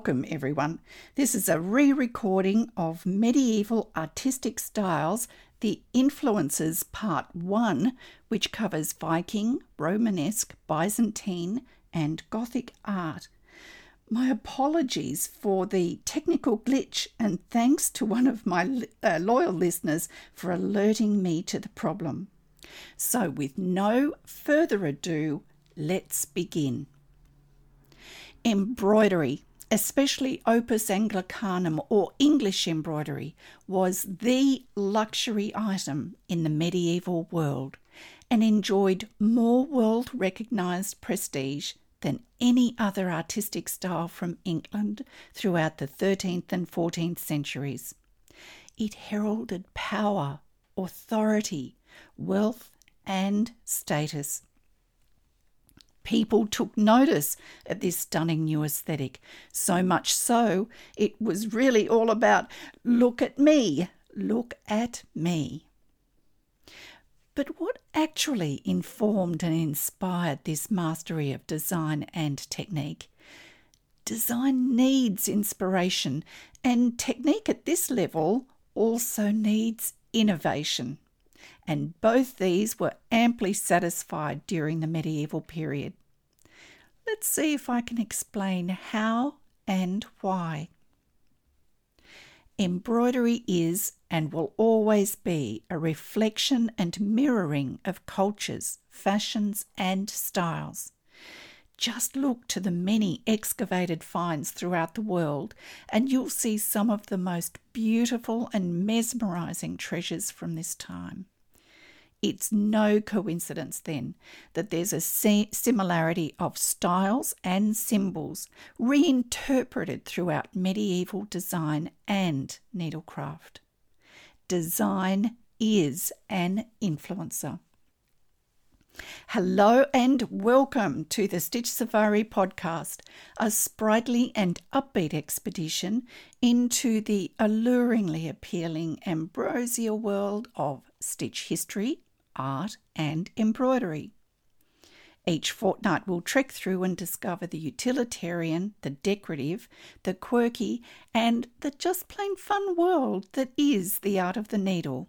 Welcome, everyone. This is a re recording of Medieval Artistic Styles, The Influences Part 1, which covers Viking, Romanesque, Byzantine, and Gothic art. My apologies for the technical glitch, and thanks to one of my uh, loyal listeners for alerting me to the problem. So, with no further ado, let's begin. Embroidery especially opus anglicanum or English embroidery, was the luxury item in the medieval world and enjoyed more world recognised prestige than any other artistic style from England throughout the 13th and 14th centuries. It heralded power, authority, wealth, and status. People took notice of this stunning new aesthetic, so much so it was really all about look at me, look at me. But what actually informed and inspired this mastery of design and technique? Design needs inspiration, and technique at this level also needs innovation and both these were amply satisfied during the medieval period. Let's see if I can explain how and why. Embroidery is and will always be a reflection and mirroring of cultures, fashions, and styles. Just look to the many excavated finds throughout the world, and you'll see some of the most beautiful and mesmerizing treasures from this time. It's no coincidence then that there's a similarity of styles and symbols reinterpreted throughout medieval design and needlecraft. Design is an influencer. Hello and welcome to the Stitch Safari podcast, a sprightly and upbeat expedition into the alluringly appealing ambrosial world of Stitch history, art, and embroidery. Each fortnight we'll trek through and discover the utilitarian, the decorative, the quirky, and the just plain fun world that is the art of the needle.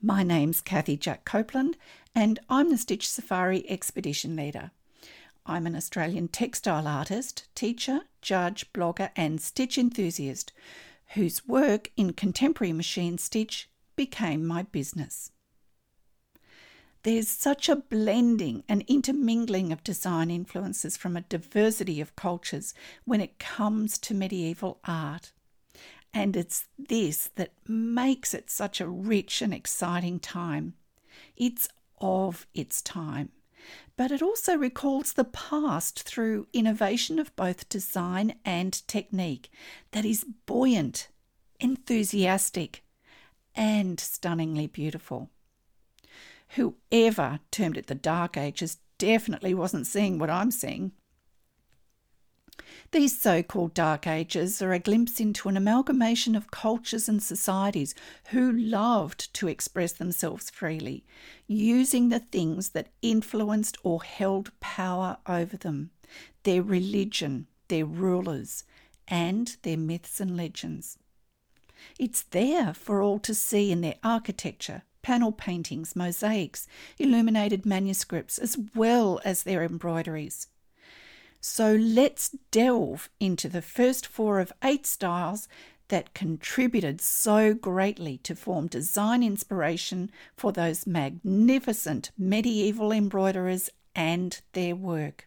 My name's Kathy Jack Copeland, and I'm the Stitch Safari Expedition Leader. I'm an Australian textile artist, teacher, judge, blogger, and stitch enthusiast whose work in contemporary machine stitch became my business. There's such a blending and intermingling of design influences from a diversity of cultures when it comes to medieval art. And it's this that makes it such a rich and exciting time. It's of its time, but it also recalls the past through innovation of both design and technique that is buoyant, enthusiastic, and stunningly beautiful. Whoever termed it the Dark Ages definitely wasn't seeing what I'm seeing. These so called Dark Ages are a glimpse into an amalgamation of cultures and societies who loved to express themselves freely, using the things that influenced or held power over them their religion, their rulers, and their myths and legends. It's there for all to see in their architecture, panel paintings, mosaics, illuminated manuscripts, as well as their embroideries. So let's delve into the first four of eight styles that contributed so greatly to form design inspiration for those magnificent medieval embroiderers and their work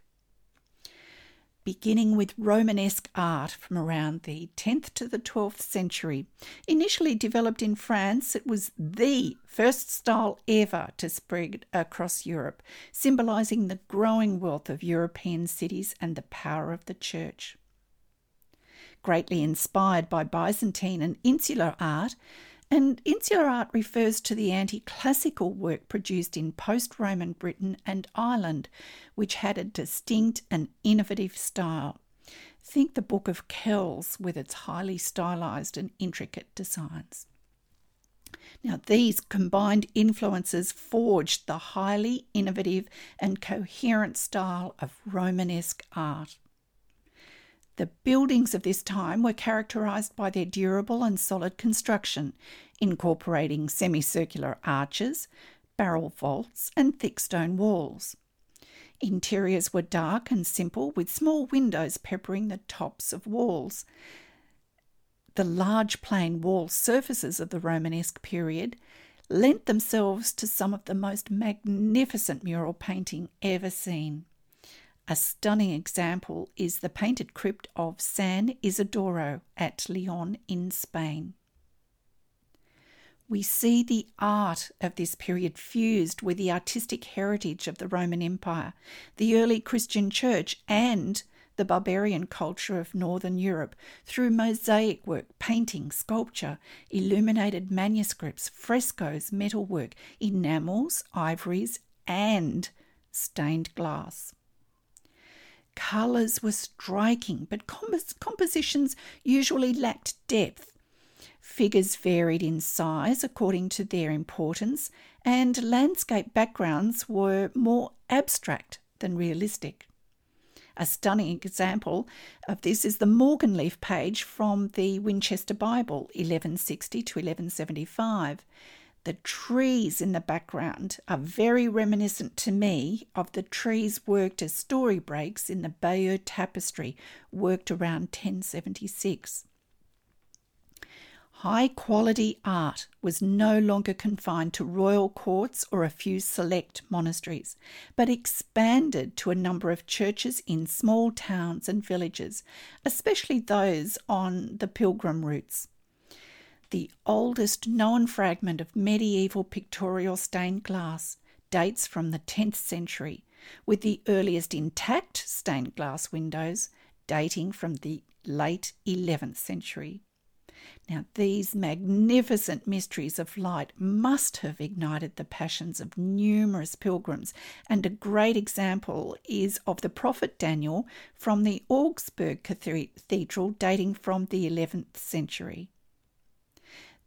beginning with Romanesque art from around the 10th to the 12th century. Initially developed in France, it was the first style ever to spread across Europe, symbolising the growing wealth of European cities and the power of the church. Greatly inspired by Byzantine and insular art, and insular art refers to the anti classical work produced in post Roman Britain and Ireland, which had a distinct and innovative style. Think the Book of Kells with its highly stylized and intricate designs. Now, these combined influences forged the highly innovative and coherent style of Romanesque art. The buildings of this time were characterised by their durable and solid construction, incorporating semicircular arches, barrel vaults, and thick stone walls. Interiors were dark and simple, with small windows peppering the tops of walls. The large plain wall surfaces of the Romanesque period lent themselves to some of the most magnificent mural painting ever seen. A stunning example is the painted crypt of San Isidoro at Leon in Spain. We see the art of this period fused with the artistic heritage of the Roman Empire, the early Christian church, and the barbarian culture of Northern Europe through mosaic work, painting, sculpture, illuminated manuscripts, frescoes, metalwork, enamels, ivories, and stained glass. Colours were striking, but compositions usually lacked depth. Figures varied in size according to their importance, and landscape backgrounds were more abstract than realistic. A stunning example of this is the Morgan Leaf page from the Winchester Bible, 1160 to 1175. The trees in the background are very reminiscent to me of the trees worked as story breaks in the Bayeux tapestry, worked around 1076. High quality art was no longer confined to royal courts or a few select monasteries, but expanded to a number of churches in small towns and villages, especially those on the pilgrim routes the oldest known fragment of medieval pictorial stained glass dates from the 10th century, with the earliest intact stained glass windows dating from the late 11th century. Now, these magnificent mysteries of light must have ignited the passions of numerous pilgrims, and a great example is of the prophet Daniel from the Augsburg Cathedral dating from the 11th century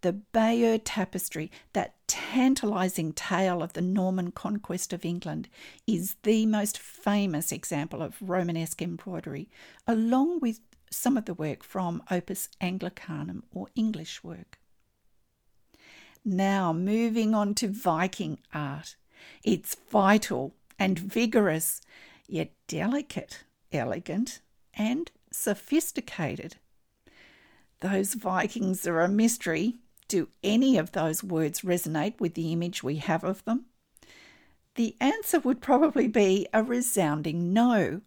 the Bayeux Tapestry, that tantalising tale of the Norman conquest of England, is the most famous example of Romanesque embroidery, along with some of the work from Opus Anglicanum or English work. Now, moving on to Viking art. It's vital and vigorous, yet delicate, elegant, and sophisticated. Those Vikings are a mystery, do any of those words resonate with the image we have of them? The answer would probably be a resounding no,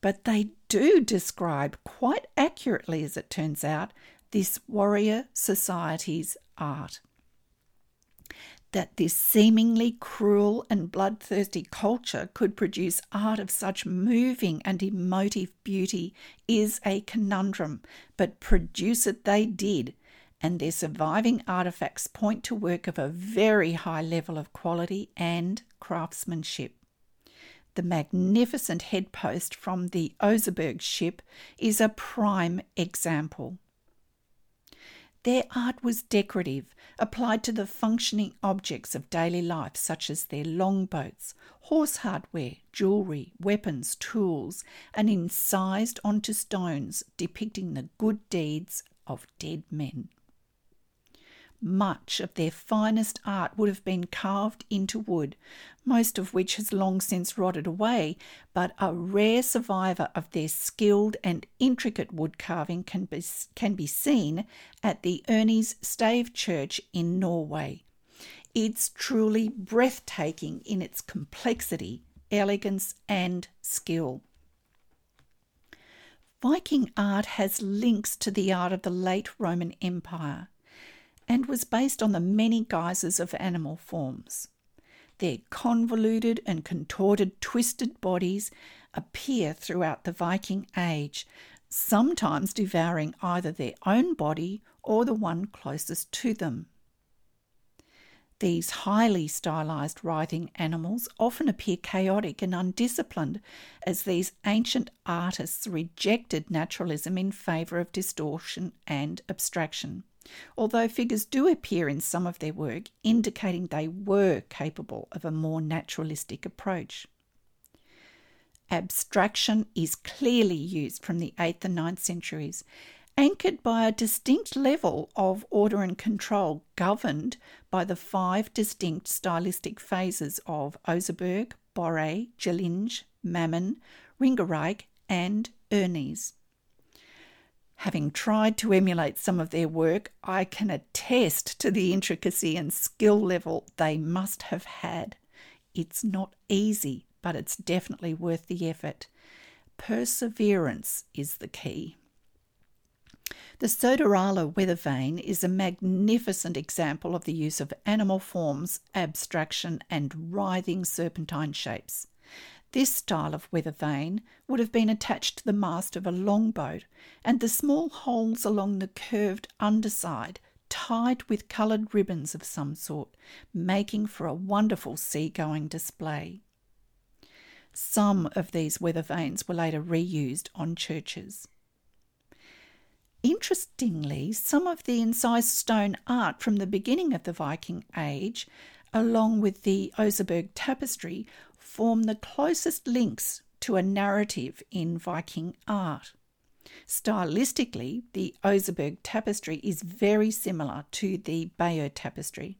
but they do describe quite accurately, as it turns out, this warrior society's art. That this seemingly cruel and bloodthirsty culture could produce art of such moving and emotive beauty is a conundrum, but produce it they did, and their surviving artifacts point to work of a very high level of quality and craftsmanship. The magnificent headpost from the Oseberg ship is a prime example. Their art was decorative, applied to the functioning objects of daily life, such as their longboats, horse hardware, jewellery, weapons, tools, and incised onto stones depicting the good deeds of dead men. Much of their finest art would have been carved into wood, most of which has long since rotted away, but a rare survivor of their skilled and intricate wood carving can be, can be seen at the Urnes Stave Church in Norway. It's truly breathtaking in its complexity, elegance, and skill. Viking art has links to the art of the late Roman Empire and was based on the many guises of animal forms. Their convoluted and contorted, twisted bodies appear throughout the Viking Age, sometimes devouring either their own body or the one closest to them. These highly stylized writhing animals often appear chaotic and undisciplined, as these ancient artists rejected naturalism in favour of distortion and abstraction although figures do appear in some of their work indicating they were capable of a more naturalistic approach. abstraction is clearly used from the 8th and 9th centuries, anchored by a distinct level of order and control governed by the five distinct stylistic phases of Oseberg, Borre, Jellinge, Mammen, Ringerike, and Urnes. Having tried to emulate some of their work, I can attest to the intricacy and skill level they must have had. It's not easy, but it's definitely worth the effort. Perseverance is the key. The Soderala weather vane is a magnificent example of the use of animal forms, abstraction, and writhing serpentine shapes. This style of weather vane would have been attached to the mast of a longboat, and the small holes along the curved underside tied with coloured ribbons of some sort, making for a wonderful seagoing display. Some of these weather vanes were later reused on churches. Interestingly, some of the incised stone art from the beginning of the Viking Age, along with the Oseberg tapestry, form the closest links to a narrative in Viking art. Stylistically, the Oseberg tapestry is very similar to the Bayeux tapestry.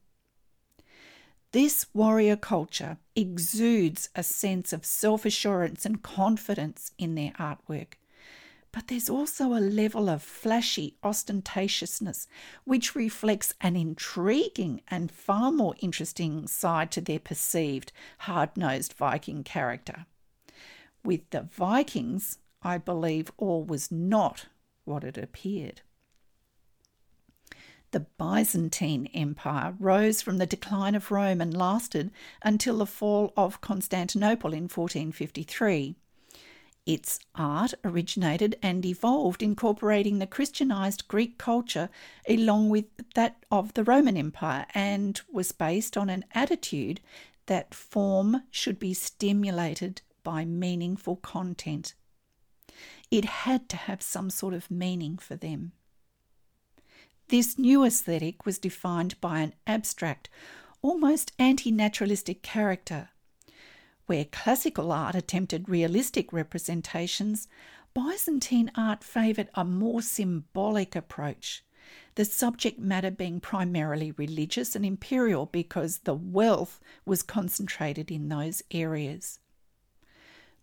This warrior culture exudes a sense of self assurance and confidence in their artwork, but there's also a level of flashy ostentatiousness which reflects an intriguing and far more interesting side to their perceived hard nosed Viking character. With the Vikings, I believe all was not what it appeared. The Byzantine Empire rose from the decline of Rome and lasted until the fall of Constantinople in 1453. Its art originated and evolved, incorporating the Christianized Greek culture along with that of the Roman Empire, and was based on an attitude that form should be stimulated by meaningful content. It had to have some sort of meaning for them. This new aesthetic was defined by an abstract, almost anti naturalistic character where classical art attempted realistic representations, Byzantine art favoured a more symbolic approach, the subject matter being primarily religious and imperial because the wealth was concentrated in those areas.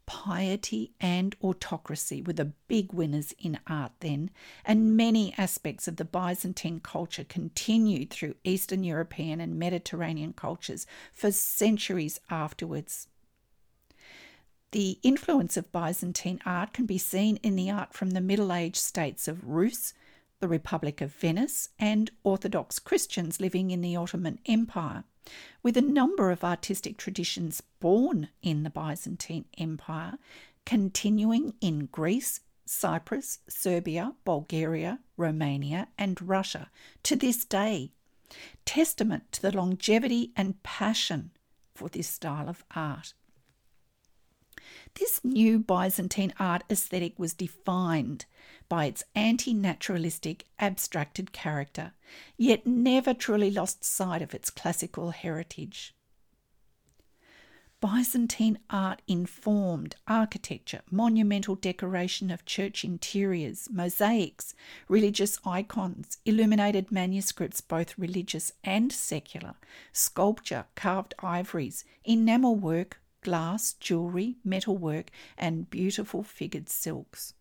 Piety and autocracy were the big winners in art then, and many aspects of the Byzantine culture continued through Eastern European and Mediterranean cultures for centuries afterwards. The influence of Byzantine art can be seen in the art from the Middle Age states of Rus, the Republic of Venice, and Orthodox Christians living in the Ottoman Empire, with a number of artistic traditions born in the Byzantine Empire continuing in Greece, Cyprus, Serbia, Bulgaria, Romania, and Russia to this day, testament to the longevity and passion for this style of art. This new Byzantine art aesthetic was defined by its anti naturalistic, abstracted character, yet never truly lost sight of its classical heritage. Byzantine art informed architecture, monumental decoration of church interiors, mosaics, religious icons, illuminated manuscripts, both religious and secular, sculpture, carved ivories, enamel work, glass, jewellery, metalwork, and beautiful figured silks.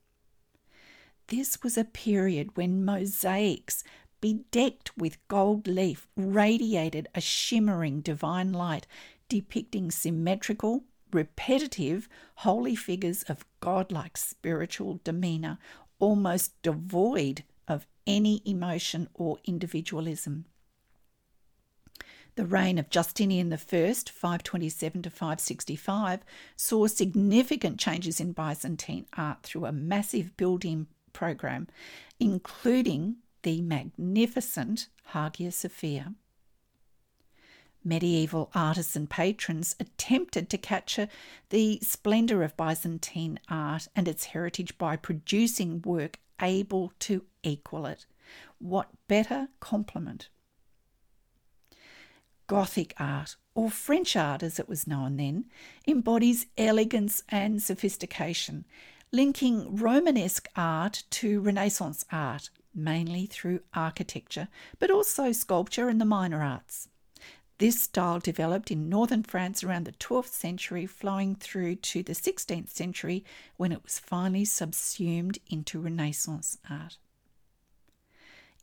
This was a period when mosaics, bedecked with gold leaf, radiated a shimmering divine light, depicting symmetrical, repetitive, holy figures of godlike spiritual demeanour, almost devoid of any emotion or individualism. The reign of Justinian I, 527 to 565, saw significant changes in Byzantine art through a massive building program, including the magnificent Hagia Sophia. Medieval artists and patrons attempted to capture the splendour of Byzantine art and its heritage by producing work able to equal it. What better compliment? Gothic art, or French art as it was known then, embodies elegance and sophistication, linking Romanesque art to Renaissance art, mainly through architecture, but also sculpture and the minor arts. This style developed in northern France around the 12th century, flowing through to the 16th century when it was finally subsumed into Renaissance art.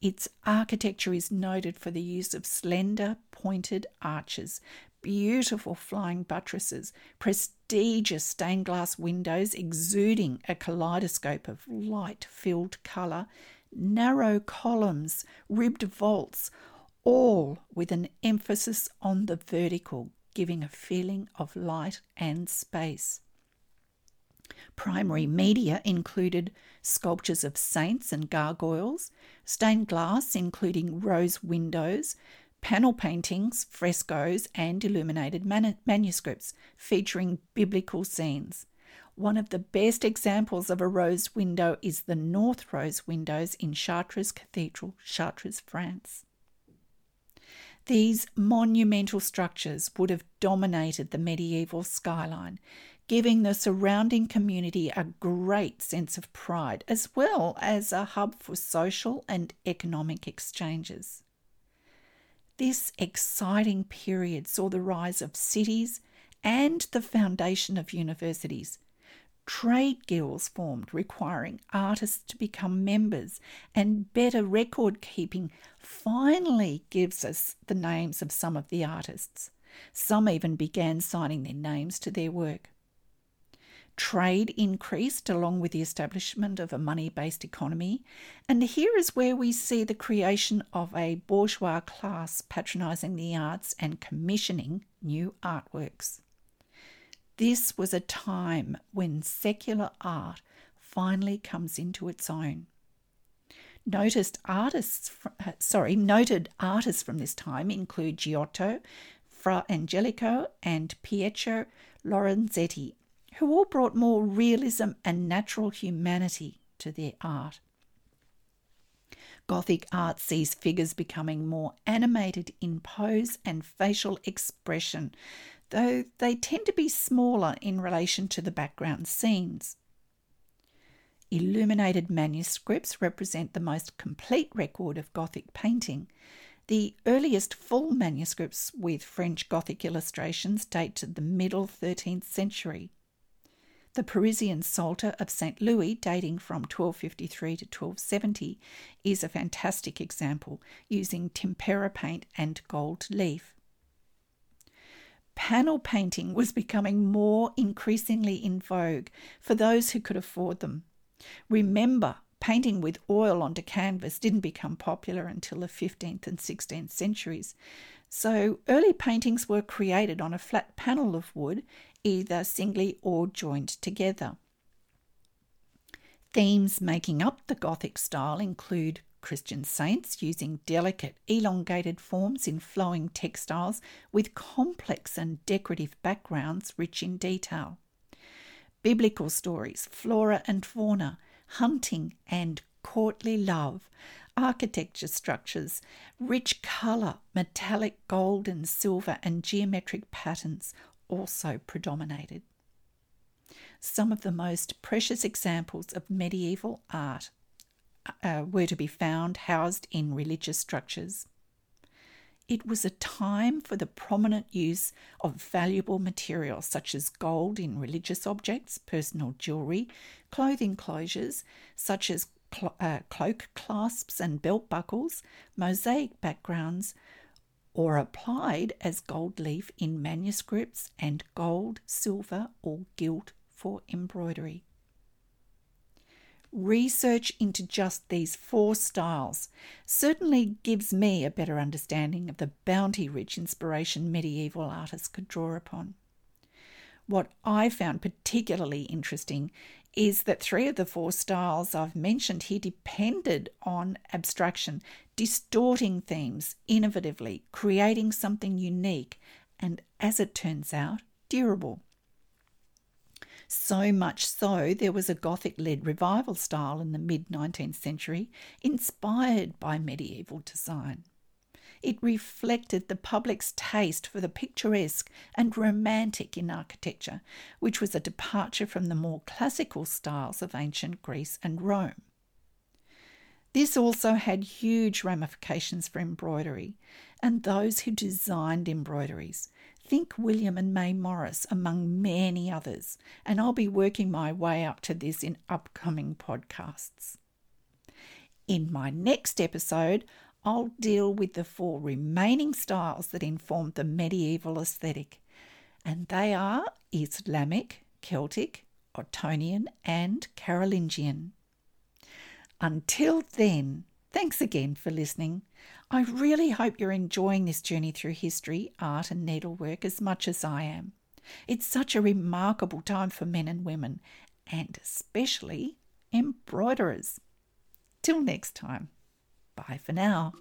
Its architecture is noted for the use of slender, pointed arches, beautiful flying buttresses, prestigious stained glass windows exuding a kaleidoscope of light filled colour, narrow columns, ribbed vaults, all with an emphasis on the vertical, giving a feeling of light and space. Primary media included sculptures of saints and gargoyles, stained glass, including rose windows, panel paintings, frescoes, and illuminated man- manuscripts featuring biblical scenes. One of the best examples of a rose window is the North Rose windows in Chartres Cathedral, Chartres, France. These monumental structures would have dominated the medieval skyline, giving the surrounding community a great sense of pride, as well as a hub for social and economic exchanges. This exciting period saw the rise of cities and the foundation of universities. Trade guilds formed requiring artists to become members, and better record keeping finally gives us the names of some of the artists. Some even began signing their names to their work. Trade increased along with the establishment of a money based economy, and here is where we see the creation of a bourgeois class patronising the arts and commissioning new artworks. This was a time when secular art finally comes into its own. Noticed artists, uh, sorry, noted artists from this time include Giotto, Fra Angelico, and Pietro Lorenzetti, who all brought more realism and natural humanity to their art. Gothic art sees figures becoming more animated in pose and facial expression, though they tend to be smaller in relation to the background scenes. Illuminated manuscripts represent the most complete record of Gothic painting. The earliest full manuscripts with French Gothic illustrations date to the middle 13th century. The Parisian Psalter of St. Louis, dating from 1253 to 1270, is a fantastic example using tempera paint and gold leaf. Panel painting was becoming more increasingly in vogue for those who could afford them. Remember, painting with oil onto canvas didn't become popular until the 15th and 16th centuries. So early paintings were created on a flat panel of wood either singly or joined together. Themes making up the Gothic style include Christian saints using delicate, elongated forms in flowing textiles with complex and decorative backgrounds rich in detail. Biblical stories, flora and fauna, hunting and courtly love, architecture structures, rich colour, metallic gold and silver, and geometric patterns also predominated. Some of the most precious examples of medieval art uh, were to be found housed in religious structures. It was a time for the prominent use of valuable materials such as gold in religious objects, personal jewellery, clothing closures such as cl- uh, cloak clasps and belt buckles, mosaic backgrounds, or applied as gold leaf in manuscripts and gold, silver, or gilt for embroidery. Research into just these four styles certainly gives me a better understanding of the bounty rich inspiration medieval artists could draw upon. What I found particularly interesting is that three of the four styles I've mentioned here depended on abstraction, distorting themes innovatively, creating something unique, and as it turns out, durable. So much so, there was a Gothic led revival style in the mid 19th century inspired by medieval design. It reflected the public's taste for the picturesque and romantic in architecture, which was a departure from the more classical styles of ancient Greece and Rome. This also had huge ramifications for embroidery and those who designed embroideries. Think William and May Morris, among many others, and I'll be working my way up to this in upcoming podcasts. In my next episode, I'll deal with the four remaining styles that informed the medieval aesthetic, and they are Islamic, Celtic, Ottonian, and Carolingian. Until then, thanks again for listening. I really hope you're enjoying this journey through history, art, and needlework as much as I am. It's such a remarkable time for men and women, and especially embroiderers. Till next time, bye for now.